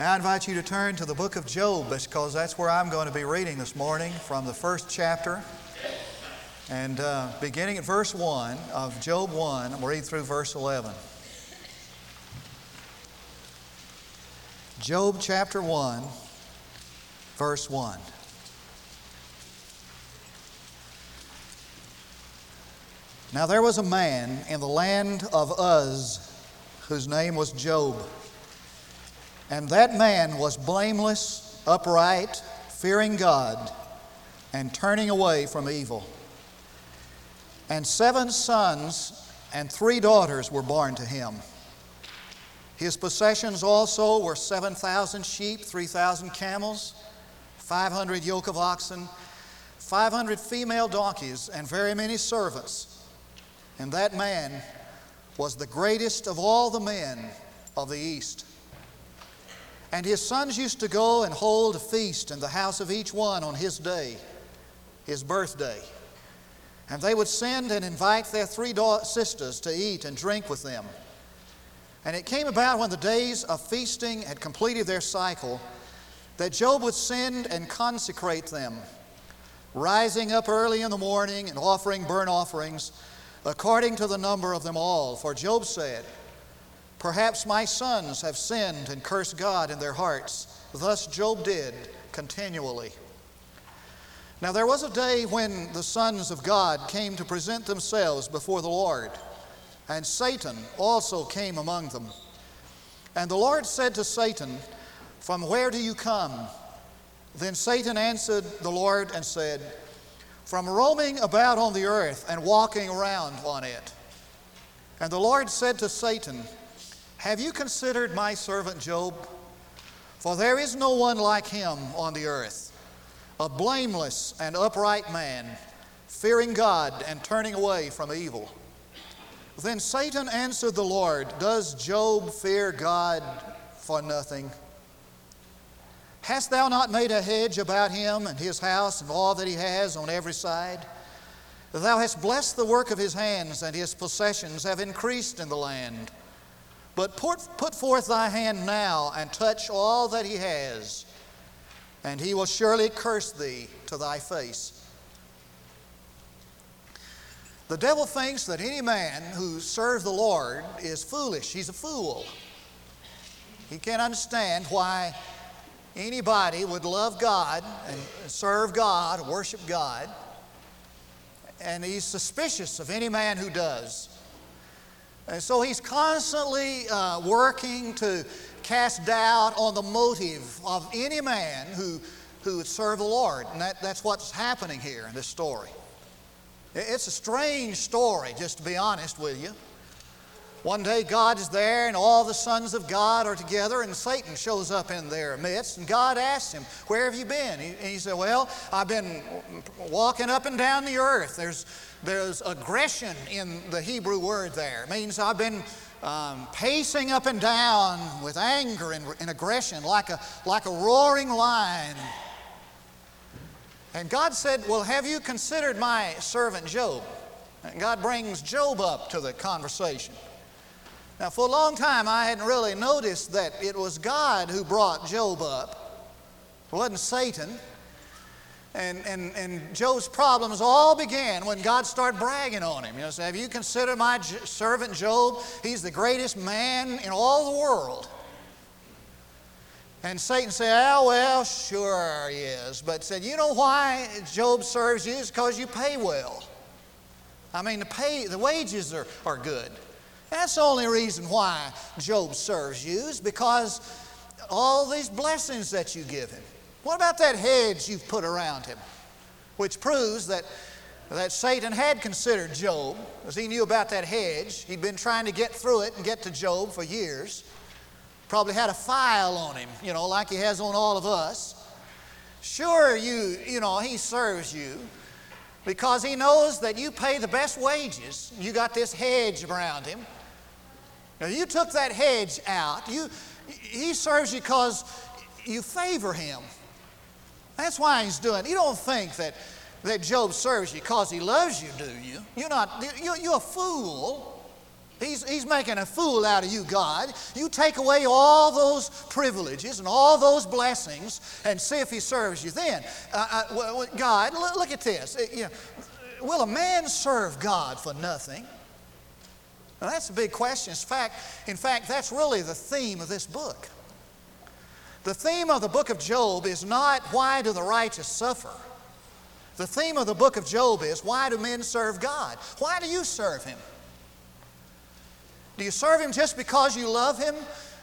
Now I invite you to turn to the book of Job because that's where I'm going to be reading this morning from the first chapter. And uh, beginning at verse 1 of Job 1, I'm going to read through verse 11. Job chapter 1, verse 1. Now there was a man in the land of Uz whose name was Job. And that man was blameless, upright, fearing God, and turning away from evil. And seven sons and three daughters were born to him. His possessions also were 7,000 sheep, 3,000 camels, 500 yoke of oxen, 500 female donkeys, and very many servants. And that man was the greatest of all the men of the East. And his sons used to go and hold a feast in the house of each one on his day, his birthday. And they would send and invite their three sisters to eat and drink with them. And it came about when the days of feasting had completed their cycle that Job would send and consecrate them, rising up early in the morning and offering burnt offerings according to the number of them all. For Job said, Perhaps my sons have sinned and cursed God in their hearts. Thus Job did continually. Now there was a day when the sons of God came to present themselves before the Lord, and Satan also came among them. And the Lord said to Satan, From where do you come? Then Satan answered the Lord and said, From roaming about on the earth and walking around on it. And the Lord said to Satan, have you considered my servant Job? For there is no one like him on the earth, a blameless and upright man, fearing God and turning away from evil. Then Satan answered the Lord, Does Job fear God for nothing? Hast thou not made a hedge about him and his house and all that he has on every side? Thou hast blessed the work of his hands, and his possessions have increased in the land. But put, put forth thy hand now and touch all that he has, and he will surely curse thee to thy face. The devil thinks that any man who serves the Lord is foolish. He's a fool. He can't understand why anybody would love God and serve God, worship God. And he's suspicious of any man who does. And so he's constantly uh, working to cast doubt on the motive of any man who, who would serve the Lord. And that, that's what's happening here in this story. It's a strange story, just to be honest with you. One day God is there and all the sons of God are together and Satan shows up in their midst and God asks him, where have you been? And he said, well, I've been walking up and down the earth. There's, there's aggression in the Hebrew word there. It means I've been um, pacing up and down with anger and, and aggression like a, like a roaring lion. And God said, well, have you considered my servant Job? And God brings Job up to the conversation. Now, for a long time, I hadn't really noticed that it was God who brought Job up. It wasn't Satan. And, and, and Job's problems all began when God started bragging on him. You know, so have you considered my servant Job? He's the greatest man in all the world. And Satan said, Oh, well, sure he is. But said, You know why Job serves you? It's because you pay well. I mean, the, pay, the wages are, are good. That's the only reason why Job serves you, is because all these blessings that you give him. What about that hedge you've put around him? Which proves that, that Satan had considered Job, because he knew about that hedge. He'd been trying to get through it and get to Job for years. Probably had a file on him, you know, like he has on all of us. Sure, you, you know, he serves you because he knows that you pay the best wages. You got this hedge around him. Now, you took that hedge out. You, he serves you because you favor him. That's why he's doing it. You don't think that, that Job serves you because he loves you, do you? You're not, you, you're a fool. He's, he's making a fool out of you, God. You take away all those privileges and all those blessings and see if he serves you then. Uh, uh, well, God, look, look, at this. Uh, you know, will a man serve God for nothing? Now, that's a big question. In fact, in fact, that's really the theme of this book. The theme of the book of Job is not why do the righteous suffer? The theme of the book of Job is why do men serve God? Why do you serve Him? Do you serve Him just because you love Him?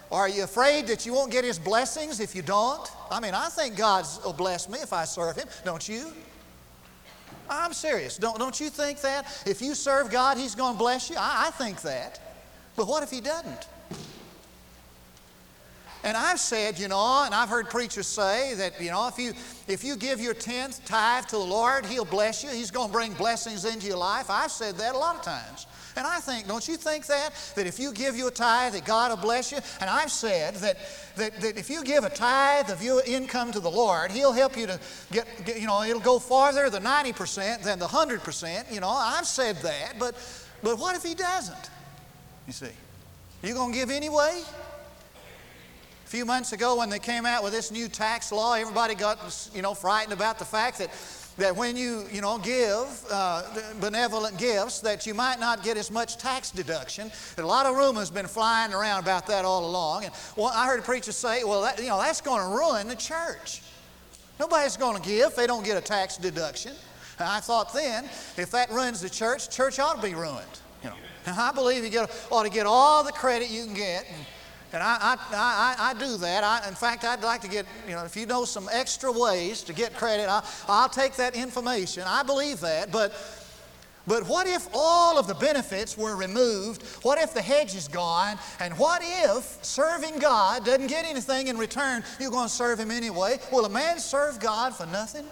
Or are you afraid that you won't get His blessings if you don't? I mean, I think God will bless me if I serve Him. Don't you? I'm serious. Don't, don't you think that? If you serve God, He's going to bless you? I, I think that. But what if He doesn't? And I've said, you know, and I've heard preachers say that, you know, if you, if you give your tenth tithe to the Lord, He'll bless you. He's going to bring blessings into your life. I've said that a lot of times. And I think, don't you think that? That if you give your tithe, that God will bless you? And I've said that, that, that if you give a tithe of your income to the Lord, He'll help you to get, get, you know, it'll go farther the 90% than the 100%. You know, I've said that, but, but what if He doesn't? You see, you going to give anyway? A few months ago, when they came out with this new tax law, everybody got you know frightened about the fact that that when you, you know, give uh, benevolent gifts, that you might not get as much tax deduction. And a lot of rumors been flying around about that all along. And well, I heard a preacher say, well, that, you know, that's going to ruin the church. Nobody's going to give if they don't get a tax deduction. And I thought then, if that ruins the church, church ought to be ruined. You know. And I believe you get, ought to get all the credit you can get. And, and I, I, I, I do that. I, in fact, I'd like to get, you know, if you know some extra ways to get credit, I, I'll take that information. I believe that. But, but what if all of the benefits were removed? What if the hedge is gone? And what if serving God doesn't get anything in return? You're going to serve Him anyway. Will a man serve God for nothing?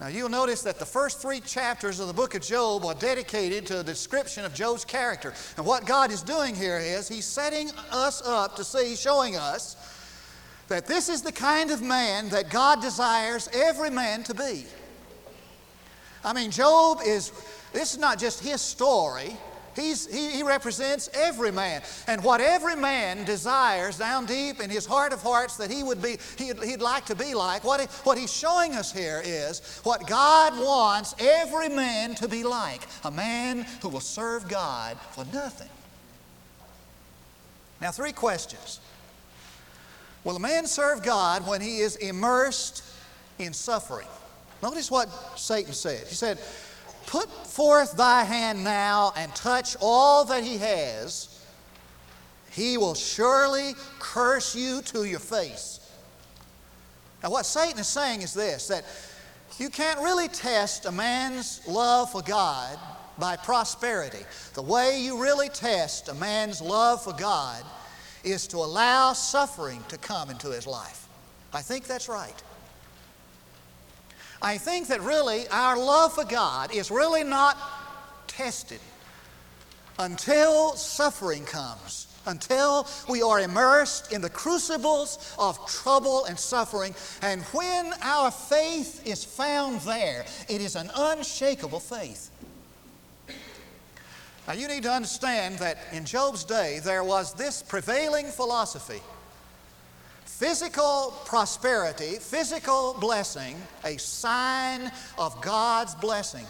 Now, you'll notice that the first three chapters of the book of Job are dedicated to a description of Job's character. And what God is doing here is He's setting us up to see, showing us that this is the kind of man that God desires every man to be. I mean, Job is, this is not just his story, He's, he, he represents every man. And what every man desires down deep in his heart of hearts that he would be, he'd, he'd like to be like, what, he, what he's showing us here is what God wants every man to be like a man who will serve God for nothing. Now, three questions. Will a man serve God when he is immersed in suffering? Notice what Satan said. He said, Put forth thy hand now and touch all that he has. He will surely curse you to your face. Now, what Satan is saying is this that you can't really test a man's love for God by prosperity. The way you really test a man's love for God is to allow suffering to come into his life. I think that's right. I think that really our love for God is really not tested until suffering comes, until we are immersed in the crucibles of trouble and suffering. And when our faith is found there, it is an unshakable faith. Now, you need to understand that in Job's day, there was this prevailing philosophy Physical prosperity, physical blessing, a sign of God's blessing.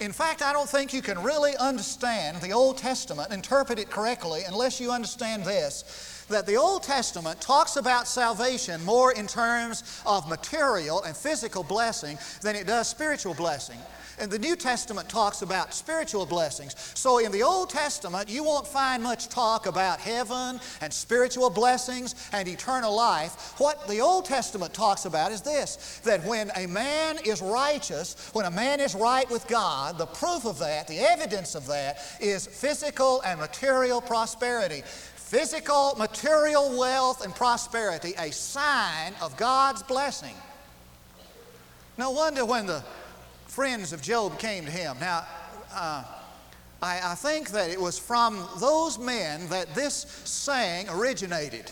In fact, I don't think you can really understand the Old Testament, interpret it correctly, unless you understand this that the Old Testament talks about salvation more in terms of material and physical blessing than it does spiritual blessing. And the New Testament talks about spiritual blessings. So in the Old Testament, you won't find much talk about heaven and spiritual blessings and eternal life. What the Old Testament talks about is this that when a man is righteous, when a man is right with God, the proof of that, the evidence of that, is physical and material prosperity physical, material wealth and prosperity, a sign of God's blessing. No wonder when the friends of Job came to him. Now, uh, I, I think that it was from those men that this saying originated.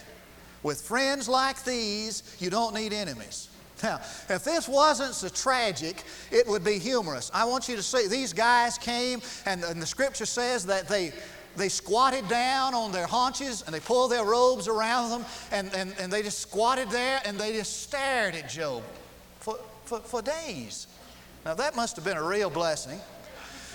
With friends like these, you don't need enemies. Now, if this wasn't so tragic, it would be humorous. I want you to see these guys came, and, and the scripture says that they, they squatted down on their haunches and they pulled their robes around them, and, and, and they just squatted there and they just stared at Job for, for, for days. Now, that must have been a real blessing.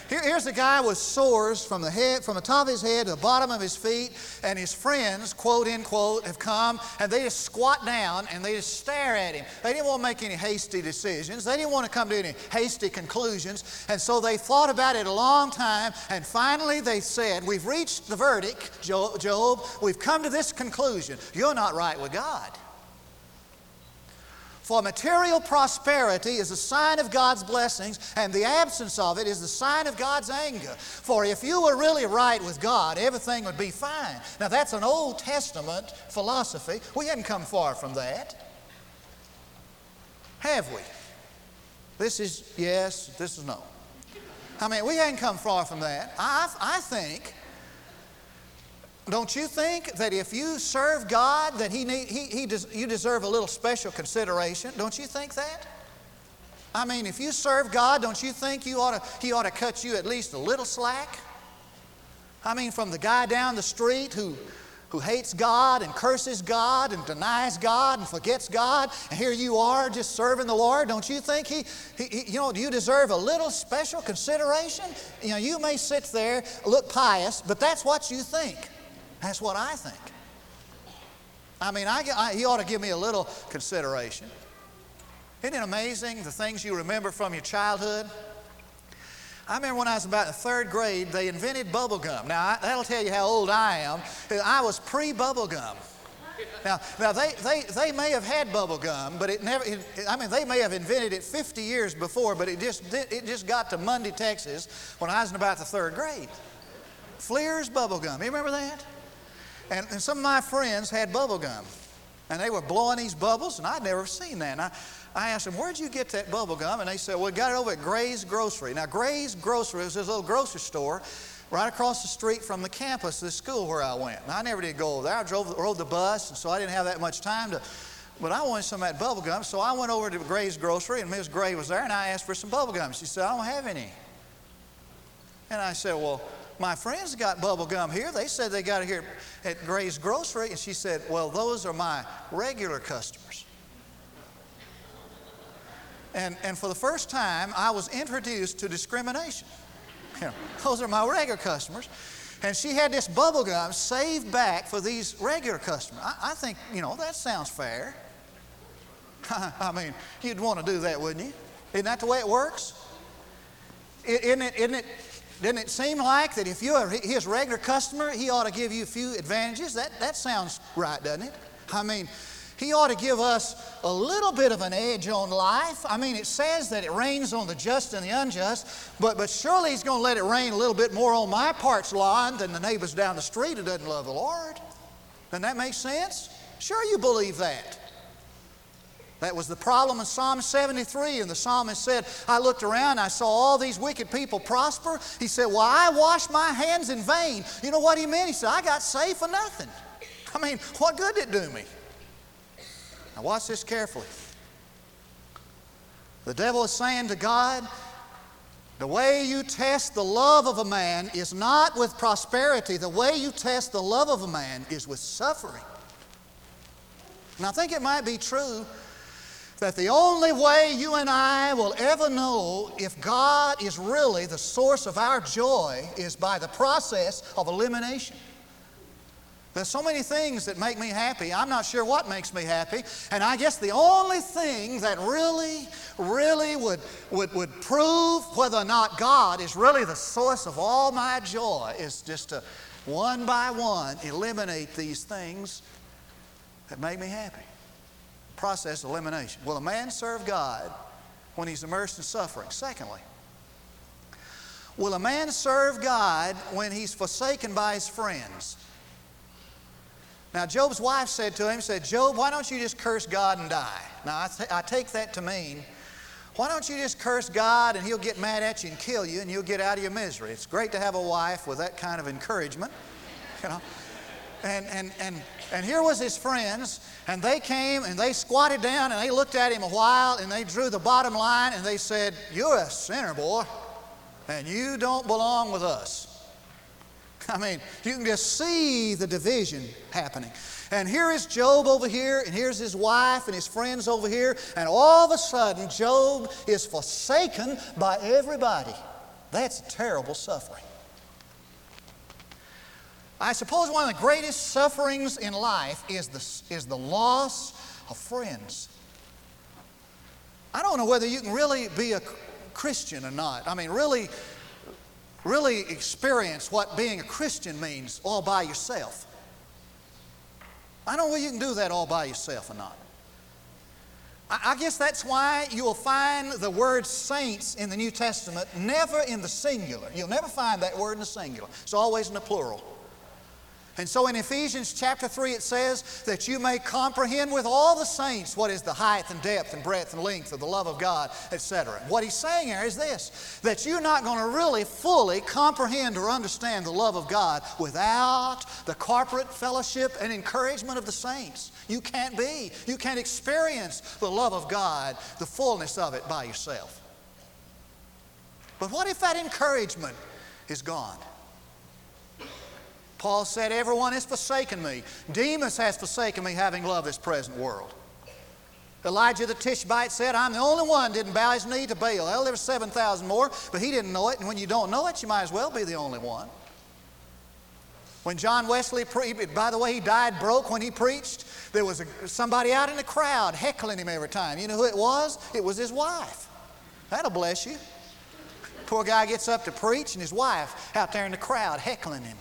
Here, here's a guy with sores from the head, from the top of his head to the bottom of his feet, and his friends, quote unquote, have come and they just squat down and they just stare at him. They didn't want to make any hasty decisions. They didn't want to come to any hasty conclusions, and so they thought about it a long time, and finally they said, "We've reached the verdict, Job. We've come to this conclusion: You're not right with God." For material prosperity is a sign of God's blessings, and the absence of it is the sign of God's anger. For if you were really right with God, everything would be fine. Now, that's an Old Testament philosophy. We hadn't come far from that. Have we? This is yes, this is no. I mean, we hadn't come far from that. I, I think don't you think that if you serve God, that he need, he, he des, you deserve a little special consideration? Don't you think that? I mean, if you serve God, don't you think you ought to, He ought to cut you at least a little slack? I mean, from the guy down the street who, who hates God and curses God and denies God and forgets God, and here you are just serving the Lord. Don't you think he, he, he, you know, you deserve a little special consideration? You know, you may sit there, look pious, but that's what you think. That's what I think. I mean, I, I, he ought to give me a little consideration. Isn't it amazing the things you remember from your childhood? I remember when I was about in third grade, they invented bubble gum. Now, I, that'll tell you how old I am. I was pre bubble gum. Now, now they, they, they may have had bubble gum, but it never, it, I mean, they may have invented it 50 years before, but it just, it just got to Munday, Texas when I was in about the third grade. Fleer's bubble gum. You remember that? And, and some of my friends had bubble gum. And they were blowing these bubbles, and I'd never seen that. And I, I asked them, Where'd you get that bubble gum? And they said, Well, we got it over at Gray's Grocery. Now, Gray's Grocery was this little grocery store right across the street from the campus of the school where I went. Now, I never did go over there. I drove, rode the bus, and so I didn't have that much time to. But I wanted some of that bubble gum, so I went over to Gray's Grocery, and Miss Gray was there, and I asked for some bubble gum. She said, I don't have any. And I said, Well, my friends got bubble gum here. They said they got it here at Gray's Grocery. And she said, Well, those are my regular customers. And, and for the first time, I was introduced to discrimination. You know, those are my regular customers. And she had this bubble gum saved back for these regular customers. I, I think, you know, that sounds fair. I mean, you'd want to do that, wouldn't you? Isn't that the way it works? Isn't it, isn't it doesn't it seem like that if you're his regular customer, he ought to give you a few advantages? That, that sounds right, doesn't it? I mean, he ought to give us a little bit of an edge on life. I mean, it says that it rains on the just and the unjust, but, but surely he's going to let it rain a little bit more on my parts lawn than the neighbors down the street who doesn't love the Lord. Doesn't that make sense? Sure, you believe that. That was the problem in Psalm 73. And the psalmist said, I looked around, I saw all these wicked people prosper. He said, Well, I washed my hands in vain. You know what he meant? He said, I got saved for nothing. I mean, what good did it do me? Now, watch this carefully. The devil is saying to God, the way you test the love of a man is not with prosperity. The way you test the love of a man is with suffering. And I think it might be true that the only way you and I will ever know if God is really the source of our joy is by the process of elimination. There's so many things that make me happy. I'm not sure what makes me happy. And I guess the only thing that really, really would, would, would prove whether or not God is really the source of all my joy is just to one by one eliminate these things that make me happy process of elimination. Will a man serve God when he's immersed in suffering? Secondly, will a man serve God when he's forsaken by his friends? Now, Job's wife said to him, said, Job, why don't you just curse God and die? Now, I, th- I take that to mean, why don't you just curse God and he'll get mad at you and kill you and you'll get out of your misery? It's great to have a wife with that kind of encouragement, you know. and, and, and, and here was his friends, and they came and they squatted down and they looked at him a while and they drew the bottom line and they said, You're a sinner, boy, and you don't belong with us. I mean, you can just see the division happening. And here is Job over here, and here's his wife and his friends over here, and all of a sudden, Job is forsaken by everybody. That's terrible suffering. I suppose one of the greatest sufferings in life is the, is the loss of friends. I don't know whether you can really be a Christian or not. I mean, really, really experience what being a Christian means all by yourself. I don't know whether you can do that all by yourself or not. I guess that's why you'll find the word saints in the New Testament never in the singular. You'll never find that word in the singular. It's always in the plural. And so in Ephesians chapter 3, it says that you may comprehend with all the saints what is the height and depth and breadth and length of the love of God, etc. What he's saying here is this that you're not going to really fully comprehend or understand the love of God without the corporate fellowship and encouragement of the saints. You can't be, you can't experience the love of God, the fullness of it by yourself. But what if that encouragement is gone? Paul said, Everyone has forsaken me. Demas has forsaken me, having loved this present world. Elijah the Tishbite said, I'm the only one didn't bow his knee to Baal. Well, there were 7,000 more, but he didn't know it. And when you don't know it, you might as well be the only one. When John Wesley, preached, by the way, he died broke when he preached, there was a, somebody out in the crowd heckling him every time. You know who it was? It was his wife. That'll bless you. Poor guy gets up to preach, and his wife out there in the crowd heckling him.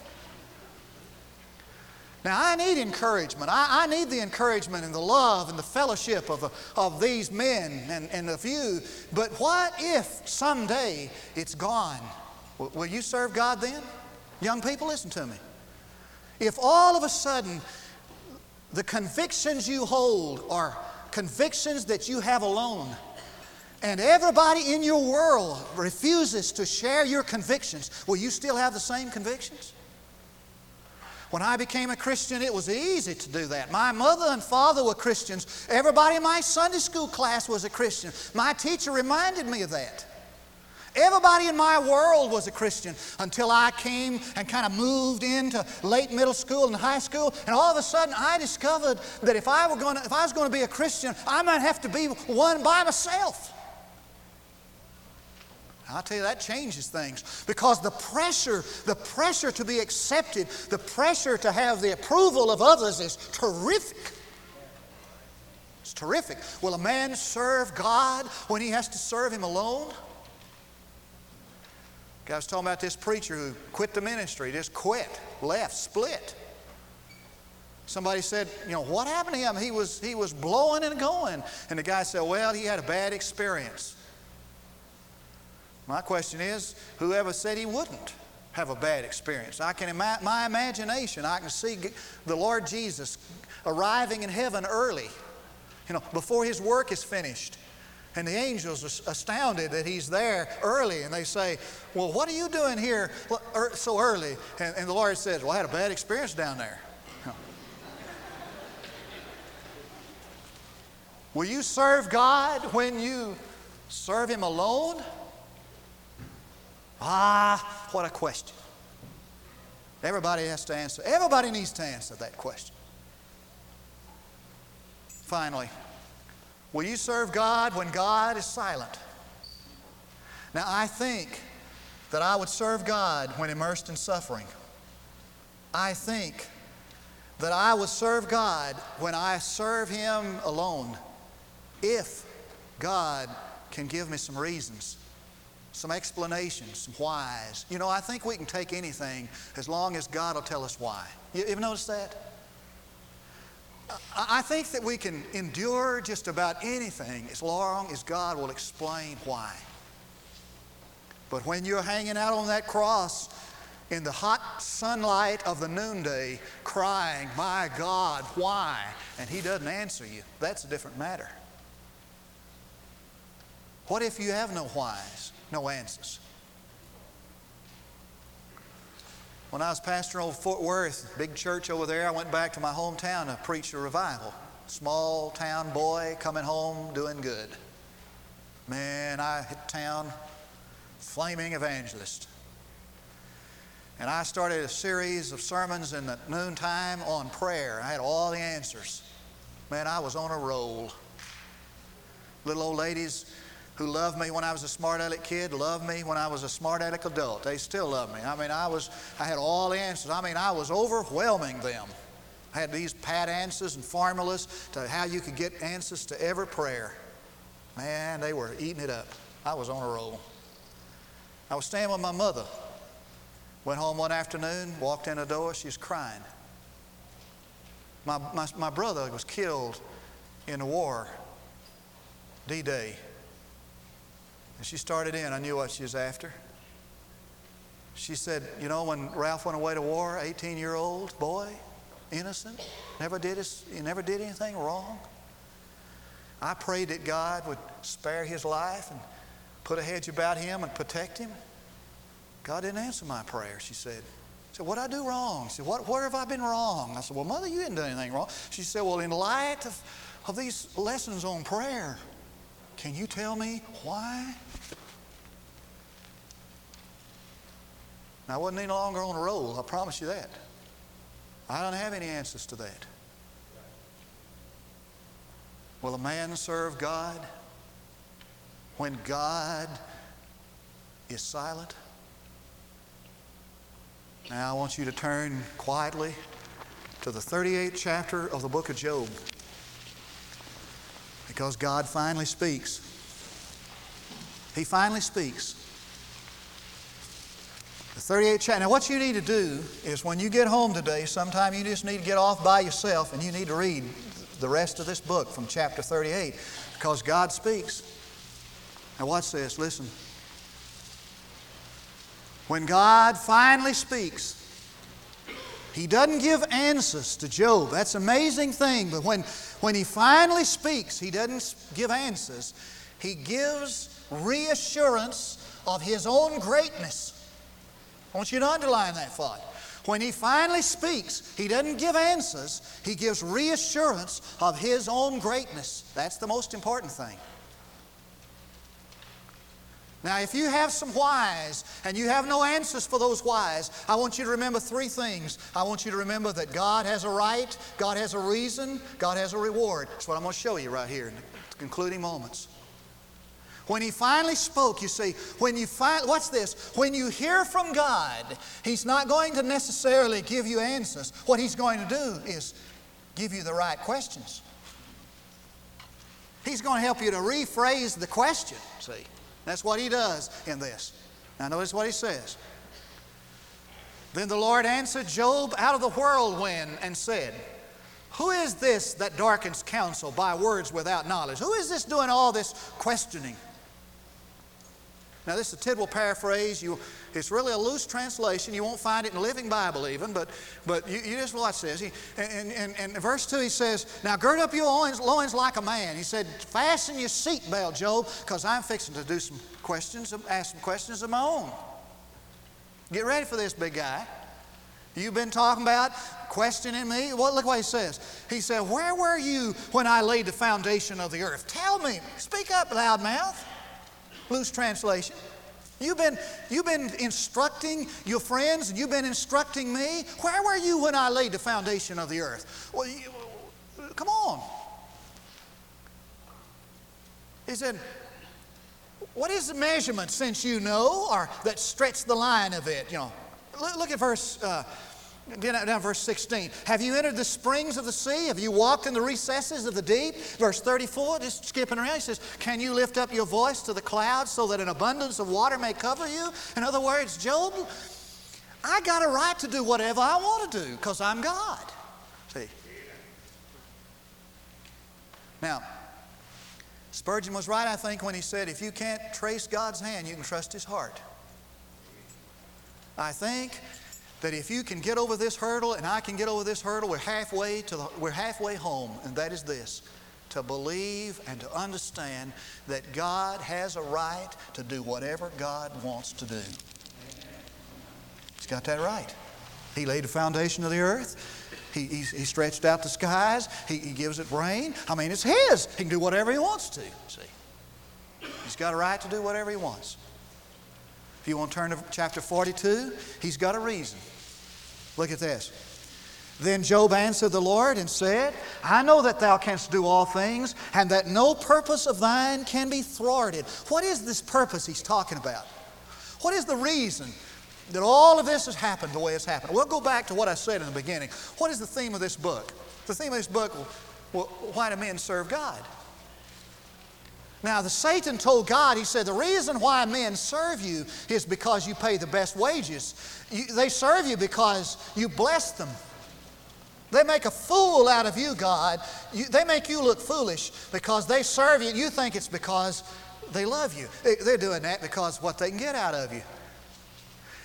Now, I need encouragement. I, I, need the encouragement and the love and the fellowship of, of these men and, and of you. But what if someday it's gone? Will, will you serve God then? Young people, listen to me. If all of a sudden the convictions you hold are convictions that you have alone, and everybody in your world refuses to share your convictions, will you still have the same convictions? When I became a Christian, it was easy to do that. My mother and father were Christians. Everybody in my Sunday school class was a Christian. My teacher reminded me of that. Everybody in my world was a Christian until I came and kind of moved into late middle school and high school. And all of a sudden, I discovered that if I, were going to, if I was going to be a Christian, I might have to be one by myself. I'll tell you, that changes things because the pressure, the pressure to be accepted, the pressure to have the approval of others is terrific. It's terrific. Will a man serve God when he has to serve Him alone? I was talking about this preacher who quit the ministry, just quit, left, split. Somebody said, you know, what happened to him? He was, he was blowing and going. And the guy said, well, he had a bad experience. My question is whoever said he wouldn't have a bad experience? I can, in my, my imagination, I can see the Lord Jesus arriving in heaven early, you know, before his work is finished. And the angels are astounded that he's there early, and they say, Well, what are you doing here er, so early? And, and the Lord says, Well, I had a bad experience down there. Will you serve God when you serve Him alone? Ah, what a question. Everybody has to answer. Everybody needs to answer that question. Finally, will you serve God when God is silent? Now, I think that I would serve God when immersed in suffering. I think that I would serve God when I serve Him alone, if God can give me some reasons some explanations, some whys. You know, I think we can take anything as long as God will tell us why. You ever notice that? I think that we can endure just about anything as long as God will explain why. But when you're hanging out on that cross in the hot sunlight of the noonday, crying, My God, why? And He doesn't answer you, that's a different matter. What if you have no whys? no answers. When I was pastor over Fort Worth, big church over there, I went back to my hometown to preach a revival. Small town boy coming home doing good. Man, I hit town, flaming evangelist. And I started a series of sermons in the noontime on prayer. I had all the answers. Man, I was on a roll. Little old ladies who loved me when I was a smart aleck kid loved me when I was a smart aleck adult. They still love me. I mean, I was, I had all the answers. I mean, I was overwhelming them. I had these pat answers and formulas to how you could get answers to every prayer. Man, they were eating it up. I was on a roll. I was staying with my mother. Went home one afternoon, walked in the door, she was crying. My, my, my brother was killed in the war, D Day. And she started in. I knew what she was after. She said, You know, when Ralph went away to war, 18 year old boy, innocent, never did, his, he never did anything wrong. I prayed that God would spare his life and put a hedge about him and protect him. God didn't answer my prayer, she said. I said, What I do wrong? She said, what, Where have I been wrong? I said, Well, Mother, you didn't do anything wrong. She said, Well, in light of, of these lessons on prayer, can you tell me why? I wasn't any longer on a roll, I promise you that. I don't have any answers to that. Will a man serve God when God is silent? Now I want you to turn quietly to the 38th chapter of the book of Job because God finally speaks. He finally speaks. The 38th chapter. Now, what you need to do is when you get home today, sometime you just need to get off by yourself and you need to read the rest of this book from chapter 38 because God speaks. Now, watch this. Listen. When God finally speaks, He doesn't give answers to Job. That's an amazing thing. But when, when He finally speaks, He doesn't give answers. He gives reassurance of His own greatness. I want you to underline that thought. When he finally speaks, he doesn't give answers, he gives reassurance of his own greatness. That's the most important thing. Now, if you have some whys and you have no answers for those whys, I want you to remember three things. I want you to remember that God has a right, God has a reason, God has a reward. That's what I'm going to show you right here in the concluding moments. When he finally spoke, you see, when you find, what's this? When you hear from God, he's not going to necessarily give you answers. What he's going to do is give you the right questions. He's going to help you to rephrase the question, see. That's what he does in this. Now, notice what he says. Then the Lord answered Job out of the whirlwind and said, Who is this that darkens counsel by words without knowledge? Who is this doing all this questioning? Now, this is a Tidwell paraphrase. You, it's really a loose translation. You won't find it in the Living Bible even, but, but you, you just watch this. He, and, and, and verse 2, he says, Now gird up your loins, loins like a man. He said, Fasten your seatbelt, Job, because I'm fixing to do some questions, ask some questions of my own. Get ready for this, big guy. You've been talking about questioning me. Well, look what he says. He said, Where were you when I laid the foundation of the earth? Tell me. Speak up, loudmouth loose translation. You've been, you've been instructing your friends and you've been instructing me. Where were you when I laid the foundation of the earth? Well, you, come on. He said, What is the measurement since you know, or that stretch the line of it? You know, look, look at verse. Uh, down verse 16. Have you entered the springs of the sea? Have you walked in the recesses of the deep? Verse 34, just skipping around, he says, Can you lift up your voice to the clouds so that an abundance of water may cover you? In other words, Job, I got a right to do whatever I want to do because I'm God. See? Now, Spurgeon was right, I think, when he said, If you can't trace God's hand, you can trust his heart. I think that if you can get over this hurdle and I can get over this hurdle, we're halfway to the, we're halfway home, and that is this to believe and to understand that God has a right to do whatever God wants to do. He's got that right. He laid the foundation of the earth. He, he, he stretched out the skies. He, he gives it rain. I mean, it's His. He can do whatever He wants to, see. He's got a right to do whatever He wants. If you want to turn to chapter 42, He's got a reason. Look at this. Then Job answered the Lord and said, I know that thou canst do all things, and that no purpose of thine can be thwarted. What is this purpose he's talking about? What is the reason that all of this has happened the way it's happened? We'll go back to what I said in the beginning. What is the theme of this book? The theme of this book, well, why do men serve God? Now, the Satan told God, he said, the reason why men serve you is because you pay the best wages. You, they serve you because you bless them. They make a fool out of you, God. You, they make you look foolish because they serve you. You think it's because they love you. They're doing that because what they can get out of you.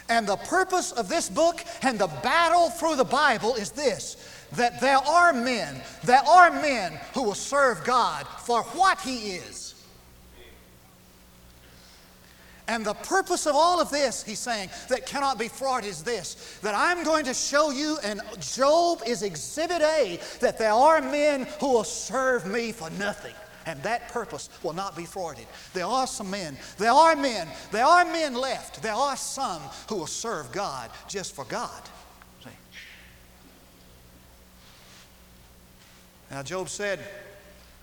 And the purpose of this book and the battle through the Bible is this that there are men, there are men who will serve God for what He is. And the purpose of all of this, he's saying, that cannot be thwarted is this that I'm going to show you, and Job is exhibit A, that there are men who will serve me for nothing. And that purpose will not be thwarted. There are some men, there are men, there are men left, there are some who will serve God just for God. See? Now, Job said,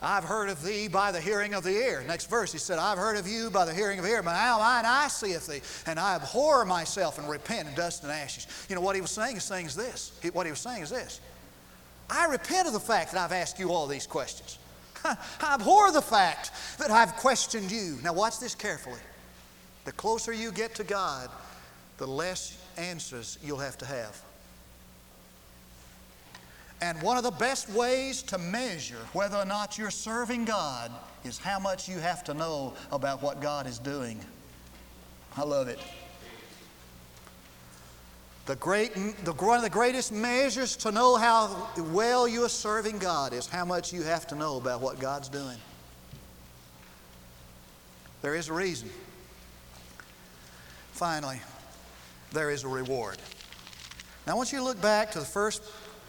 I've heard of thee by the hearing of the ear. Next verse, he said, I've heard of you by the hearing of the ear, but now mine eye seeth thee, and I abhor myself and repent in dust and ashes. You know what he was saying? He's saying is this. What he was saying is this. I repent of the fact that I've asked you all these questions. I abhor the fact that I've questioned you. Now, watch this carefully. The closer you get to God, the less answers you'll have to have. And one of the best ways to measure whether or not you're serving God is how much you have to know about what God is doing. I love it. The great, the, one of the greatest measures to know how well you are serving God is how much you have to know about what God's doing. There is a reason. Finally, there is a reward. Now, I want you to look back to the first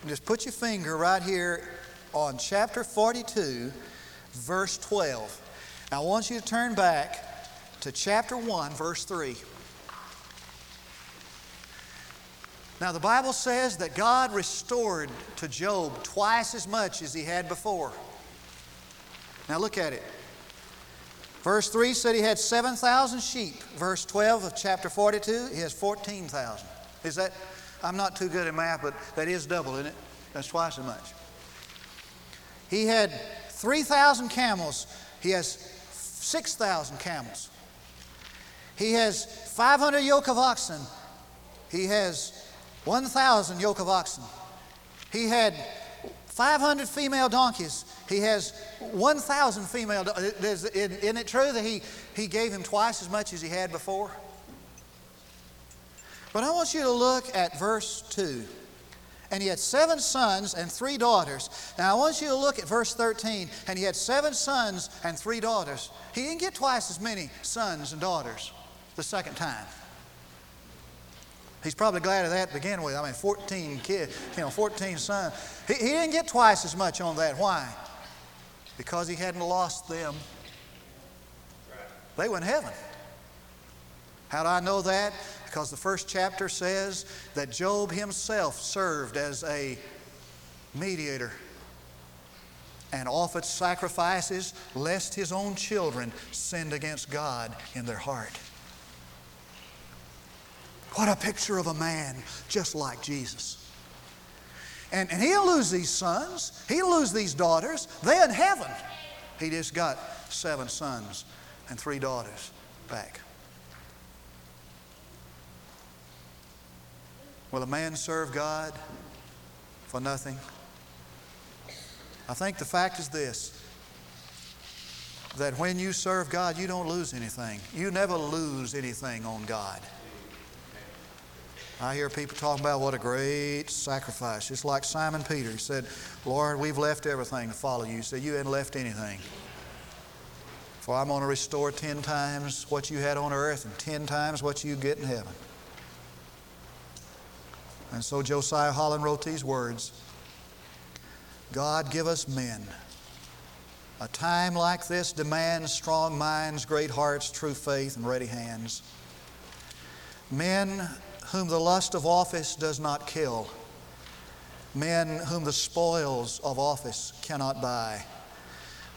just put your finger right here on chapter 42, verse 12. I want you to turn back to chapter 1, verse 3. Now, the Bible says that God restored to Job twice as much as he had before. Now, look at it. Verse 3 said he had 7,000 sheep. Verse 12 of chapter 42, he has 14,000. Is that I'm not too good at math, but that is double, isn't it? That's twice as much. He had 3,000 camels. He has 6,000 camels. He has 500 yoke of oxen. He has 1,000 yoke of oxen. He had 500 female donkeys. He has 1,000 female. donkeys. Isn't it true that he, he gave him twice as much as he had before? But I want you to look at verse 2. And he had seven sons and three daughters. Now I want you to look at verse 13. And he had seven sons and three daughters. He didn't get twice as many sons and daughters the second time. He's probably glad of that to begin with. I mean, 14 kids, you know, 14 sons. He, he didn't get twice as much on that. Why? Because he hadn't lost them. They were in heaven. How do I know that? Because the first chapter says that Job himself served as a mediator and offered sacrifices lest his own children sinned against God in their heart. What a picture of a man just like Jesus. And, and he'll lose these sons, he'll lose these daughters. They're in heaven. He just got seven sons and three daughters back. Will a man serve God for nothing? I think the fact is this that when you serve God, you don't lose anything. You never lose anything on God. I hear people talking about what a great sacrifice. It's like Simon Peter he said, Lord, we've left everything to follow you. He said, You hadn't left anything. For I'm going to restore ten times what you had on earth and ten times what you get in heaven. And so Josiah Holland wrote these words God, give us men. A time like this demands strong minds, great hearts, true faith, and ready hands. Men whom the lust of office does not kill, men whom the spoils of office cannot buy,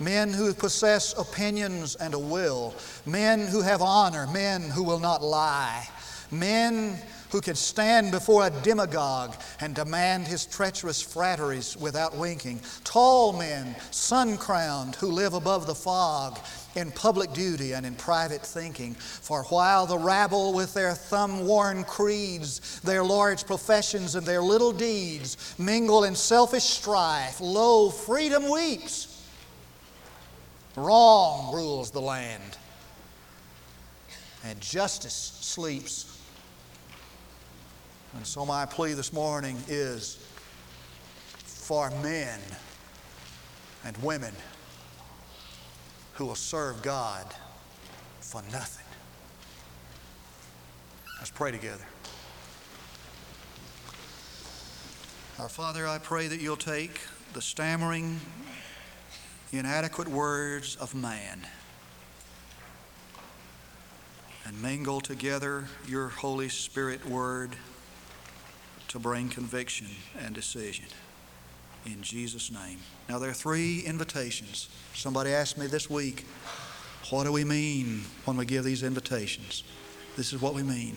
men who possess opinions and a will, men who have honor, men who will not lie, men who can stand before a demagogue and demand his treacherous flatteries without winking. Tall men, sun crowned, who live above the fog in public duty and in private thinking. For while the rabble with their thumb worn creeds, their large professions, and their little deeds mingle in selfish strife, lo, freedom weeps. Wrong rules the land, and justice sleeps. And so, my plea this morning is for men and women who will serve God for nothing. Let's pray together. Our Father, I pray that you'll take the stammering, inadequate words of man and mingle together your Holy Spirit word to bring conviction and decision. In Jesus' name. Now, there are three invitations. Somebody asked me this week, what do we mean when we give these invitations? This is what we mean.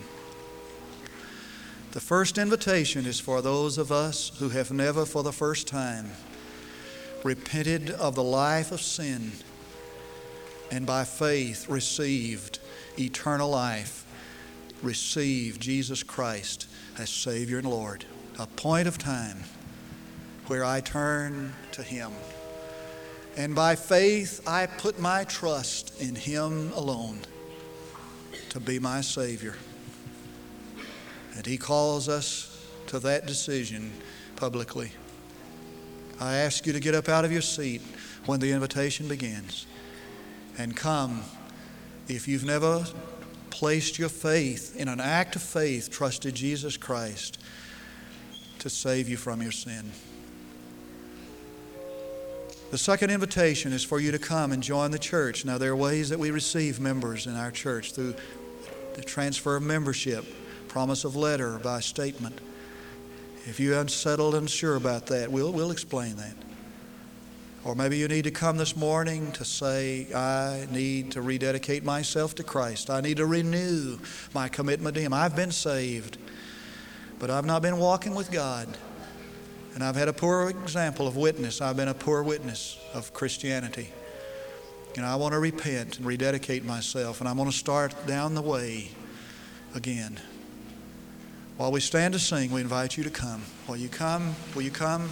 The first invitation is for those of us who have never, for the first time, repented of the life of sin and by faith received eternal life, received Jesus Christ as Savior and Lord. A point of time where I turn to Him. And by faith, I put my trust in Him alone to be my Savior. And He calls us to that decision publicly. I ask you to get up out of your seat when the invitation begins and come if you've never placed your faith in an act of faith, trusted Jesus Christ to save you from your sin. The second invitation is for you to come and join the church. Now, there are ways that we receive members in our church through the transfer of membership, promise of letter by statement. If you're unsettled and unsure about that, we'll, we'll explain that. Or maybe you need to come this morning to say, I need to rededicate myself to Christ. I need to renew my commitment to Him. I've been saved, but I've not been walking with God. And I've had a poor example of witness. I've been a poor witness of Christianity. And I want to repent and rededicate myself, and I'm going to start down the way again. While we stand to sing, we invite you to come. Will you come? Will you come?